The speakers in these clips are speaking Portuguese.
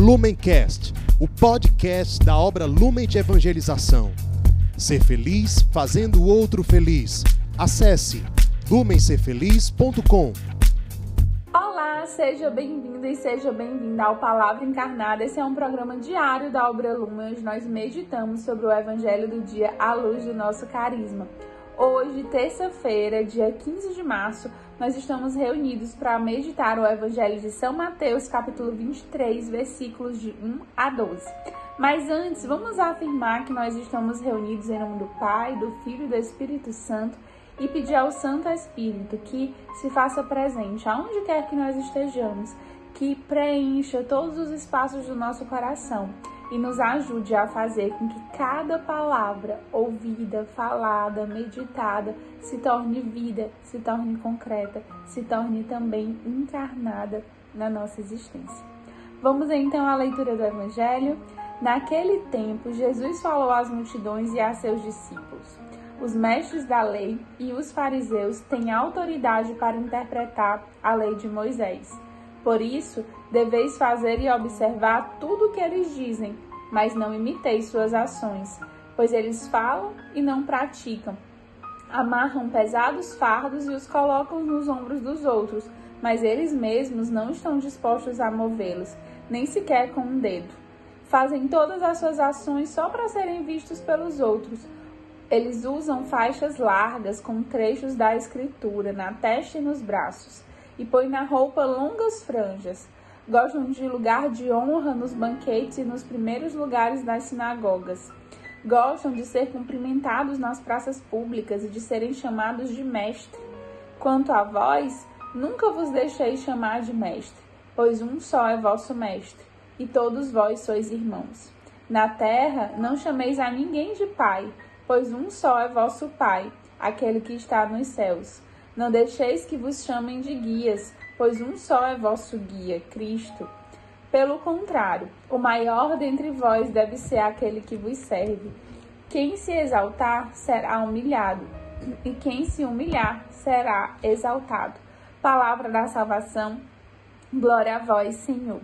Lumencast, o podcast da obra Lumen de Evangelização. Ser feliz fazendo o outro feliz. Acesse lumencerfeliz.com. Olá, seja bem-vindo e seja bem-vinda ao Palavra Encarnada. Esse é um programa diário da obra Lumen, onde nós meditamos sobre o Evangelho do dia à luz do nosso carisma. Hoje, terça-feira, dia 15 de março, nós estamos reunidos para meditar o Evangelho de São Mateus, capítulo 23, versículos de 1 a 12. Mas antes, vamos afirmar que nós estamos reunidos em nome do Pai, do Filho e do Espírito Santo e pedir ao Santo Espírito que se faça presente aonde quer que nós estejamos, que preencha todos os espaços do nosso coração e nos ajude a fazer com que cada palavra ouvida, falada, meditada se torne vida, se torne concreta, se torne também encarnada na nossa existência. Vamos então à leitura do Evangelho. Naquele tempo, Jesus falou às multidões e a seus discípulos: Os mestres da lei e os fariseus têm autoridade para interpretar a lei de Moisés. Por isso, deveis fazer e observar tudo o que eles dizem, mas não imiteis suas ações, pois eles falam e não praticam. Amarram pesados fardos e os colocam nos ombros dos outros, mas eles mesmos não estão dispostos a movê-los, nem sequer com um dedo. Fazem todas as suas ações só para serem vistos pelos outros. Eles usam faixas largas com trechos da escritura na testa e nos braços, e põem na roupa longas franjas gostam de lugar de honra nos banquetes e nos primeiros lugares das sinagogas. Gostam de ser cumprimentados nas praças públicas e de serem chamados de mestre. Quanto a vós, nunca vos deixei chamar de mestre, pois um só é vosso mestre, e todos vós sois irmãos. Na terra, não chameis a ninguém de pai, pois um só é vosso pai, aquele que está nos céus. Não deixeis que vos chamem de guias, pois um só é vosso guia, Cristo. Pelo contrário, o maior dentre vós deve ser aquele que vos serve. Quem se exaltar será humilhado, e quem se humilhar será exaltado. Palavra da salvação, glória a vós, Senhor.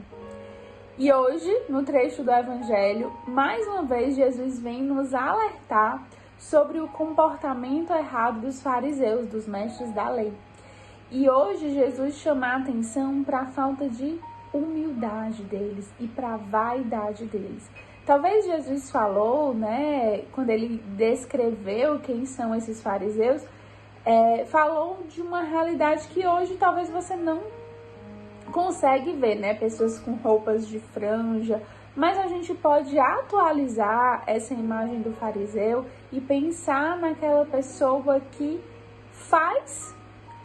E hoje, no trecho do Evangelho, mais uma vez Jesus vem nos alertar sobre o comportamento errado dos fariseus, dos mestres da lei. E hoje Jesus chama a atenção para a falta de humildade deles e para a vaidade deles. Talvez Jesus falou, né, quando ele descreveu quem são esses fariseus, é, falou de uma realidade que hoje talvez você não consegue ver, né? Pessoas com roupas de franja, mas a gente pode atualizar essa imagem do fariseu e pensar naquela pessoa que faz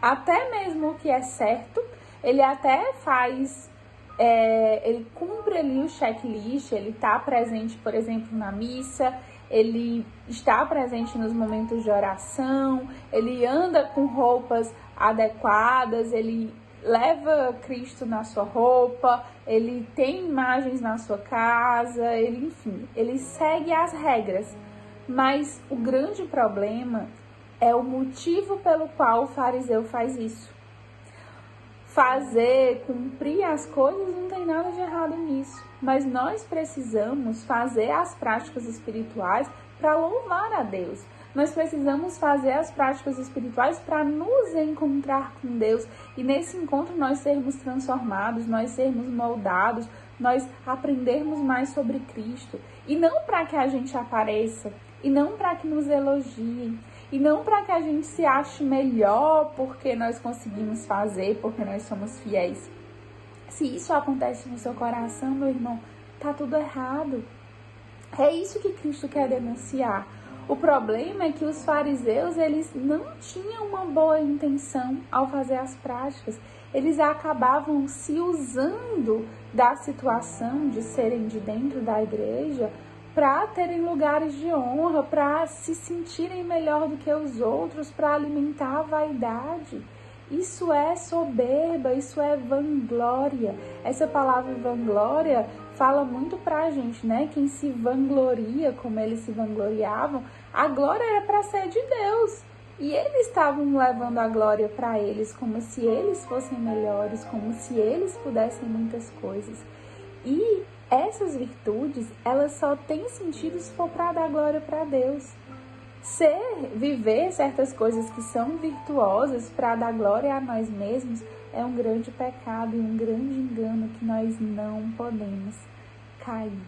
até mesmo o que é certo, ele até faz, é, ele cumpre ali o checklist, ele está presente, por exemplo, na missa, ele está presente nos momentos de oração, ele anda com roupas adequadas, ele leva Cristo na sua roupa, ele tem imagens na sua casa, ele, enfim, ele segue as regras. Mas o grande problema é o motivo pelo qual o fariseu faz isso. Fazer, cumprir as coisas não tem nada de errado nisso, mas nós precisamos fazer as práticas espirituais para louvar a Deus. Nós precisamos fazer as práticas espirituais para nos encontrar com Deus e nesse encontro nós sermos transformados, nós sermos moldados, nós aprendermos mais sobre Cristo e não para que a gente apareça e não para que nos elogiem e não para que a gente se ache melhor porque nós conseguimos fazer, porque nós somos fiéis. Se isso acontece no seu coração, meu irmão, tá tudo errado. É isso que Cristo quer denunciar. O problema é que os fariseus, eles não tinham uma boa intenção ao fazer as práticas. Eles acabavam se usando da situação de serem de dentro da igreja para terem lugares de honra, para se sentirem melhor do que os outros, para alimentar a vaidade. Isso é soberba, isso é vanglória. Essa palavra vanglória fala muito pra gente, né? Quem se vangloria, como eles se vangloriavam, a glória era para ser de Deus. E eles estavam levando a glória para eles, como se eles fossem melhores, como se eles pudessem muitas coisas. E essas virtudes, elas só têm sentido se for para dar glória para Deus. Ser, viver certas coisas que são virtuosas para dar glória a nós mesmos é um grande pecado e um grande engano que nós não podemos cair.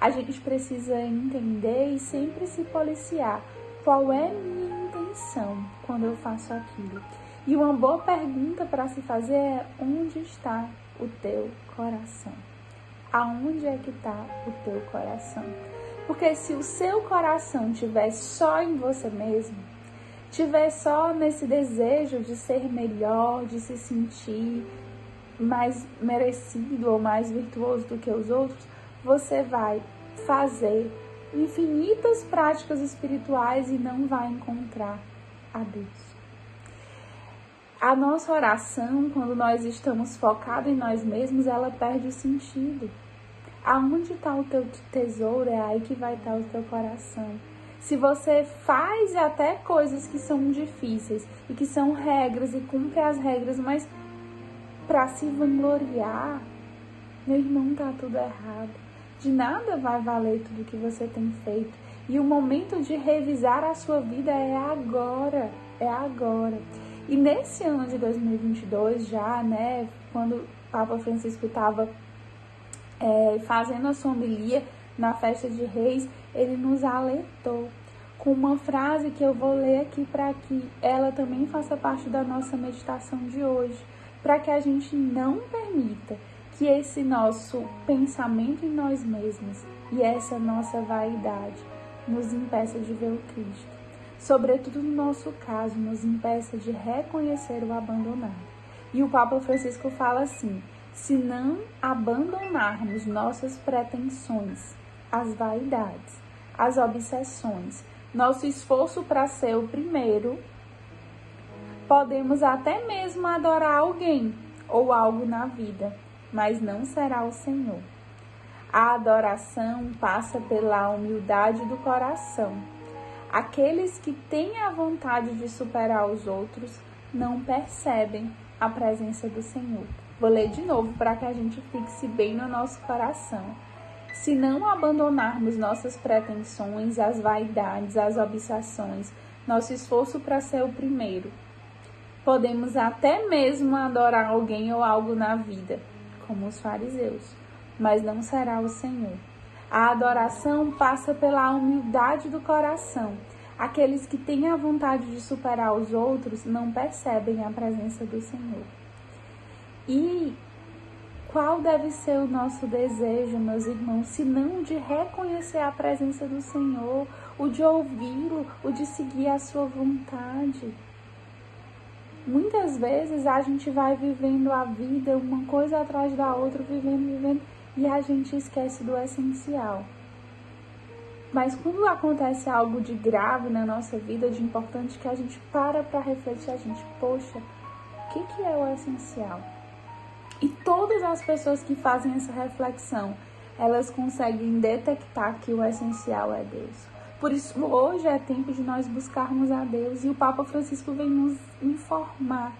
A gente precisa entender e sempre se policiar qual é minha intenção quando eu faço aquilo. E uma boa pergunta para se fazer é onde está o teu coração? Aonde é que está o teu coração? Porque se o seu coração estiver só em você mesmo, tiver só nesse desejo de ser melhor, de se sentir mais merecido ou mais virtuoso do que os outros, você vai fazer infinitas práticas espirituais e não vai encontrar a Deus. A nossa oração, quando nós estamos focados em nós mesmos, ela perde o sentido. Aonde está o teu tesouro, é aí que vai estar o teu coração. Se você faz até coisas que são difíceis e que são regras e cumpre as regras, mas para se vangloriar, meu irmão, tá tudo errado. De nada vai valer tudo que você tem feito. E o momento de revisar a sua vida é agora, é agora. E nesse ano de 2022 já, né, quando o Papa Francisco estava é, fazendo a sua homilia na festa de reis, ele nos alertou com uma frase que eu vou ler aqui para que ela também faça parte da nossa meditação de hoje, para que a gente não permita que esse nosso pensamento em nós mesmos e essa nossa vaidade nos impeça de ver o Cristo. Sobretudo no nosso caso, nos impeça de reconhecer o abandonado. E o Papa Francisco fala assim: se não abandonarmos nossas pretensões, as vaidades, as obsessões, nosso esforço para ser o primeiro, podemos até mesmo adorar alguém ou algo na vida, mas não será o Senhor. A adoração passa pela humildade do coração. Aqueles que têm a vontade de superar os outros não percebem a presença do Senhor. Vou ler de novo para que a gente fixe bem no nosso coração. Se não abandonarmos nossas pretensões, as vaidades, as obsessões, nosso esforço para ser o primeiro, podemos até mesmo adorar alguém ou algo na vida, como os fariseus, mas não será o Senhor. A adoração passa pela humildade do coração. Aqueles que têm a vontade de superar os outros não percebem a presença do Senhor. E qual deve ser o nosso desejo, meus irmãos, se não de reconhecer a presença do Senhor, o de ouvi-lo, o de seguir a sua vontade? Muitas vezes a gente vai vivendo a vida uma coisa atrás da outra, vivendo, vivendo, e a gente esquece do essencial. Mas quando acontece algo de grave na nossa vida, de importante, que a gente para para refletir, a gente, poxa, o que, que é o essencial? E todas as pessoas que fazem essa reflexão, elas conseguem detectar que o essencial é Deus. Por isso, hoje é tempo de nós buscarmos a Deus e o Papa Francisco vem nos informar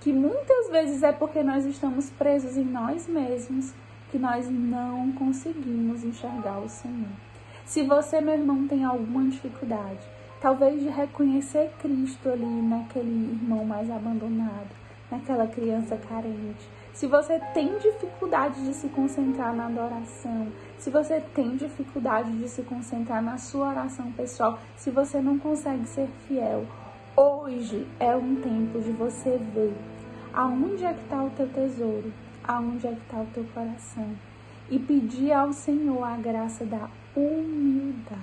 que muitas vezes é porque nós estamos presos em nós mesmos que nós não conseguimos enxergar o Senhor. Se você, meu irmão, tem alguma dificuldade, talvez de reconhecer Cristo ali naquele irmão mais abandonado, naquela criança carente, se você tem dificuldade de se concentrar na adoração, se você tem dificuldade de se concentrar na sua oração pessoal, se você não consegue ser fiel, hoje é um tempo de você ver aonde é que está o teu tesouro, aonde é que está o teu coração e pedir ao Senhor a graça da humildade,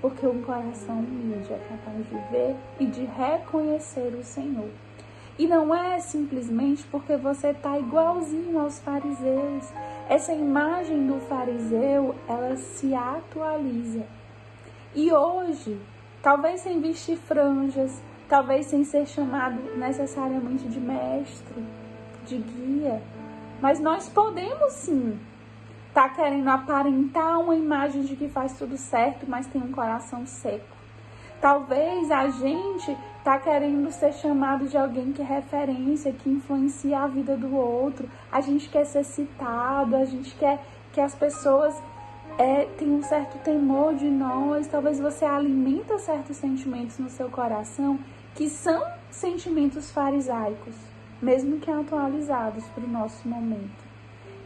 porque um coração humilde é capaz de ver e de reconhecer o Senhor. E não é simplesmente porque você está igualzinho aos fariseus. Essa imagem do fariseu, ela se atualiza. E hoje, talvez sem vestir franjas, talvez sem ser chamado necessariamente de mestre, de guia, mas nós podemos sim estar tá querendo aparentar uma imagem de que faz tudo certo, mas tem um coração seco. Talvez a gente tá querendo ser chamado de alguém que é referência, que influencia a vida do outro. A gente quer ser citado, a gente quer que as pessoas é, tenham um certo temor de nós. Talvez você alimenta certos sentimentos no seu coração que são sentimentos farisaicos, mesmo que atualizados para o nosso momento.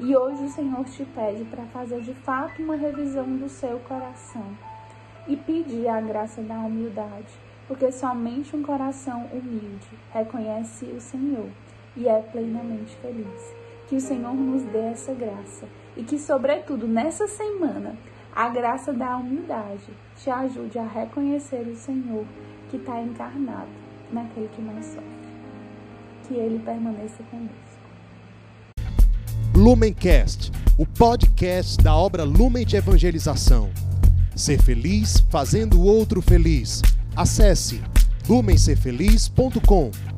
E hoje o Senhor te pede para fazer de fato uma revisão do seu coração e pedir a graça da humildade porque somente um coração humilde reconhece o Senhor e é plenamente feliz. Que o Senhor nos dê essa graça e que, sobretudo, nessa semana, a graça da humildade te ajude a reconhecer o Senhor que está encarnado naquele que mais sofre. Que ele permaneça conosco. Lumencast, o podcast da obra Lumen de Evangelização. Ser feliz fazendo o outro feliz. Acesse lumencerfeliz.com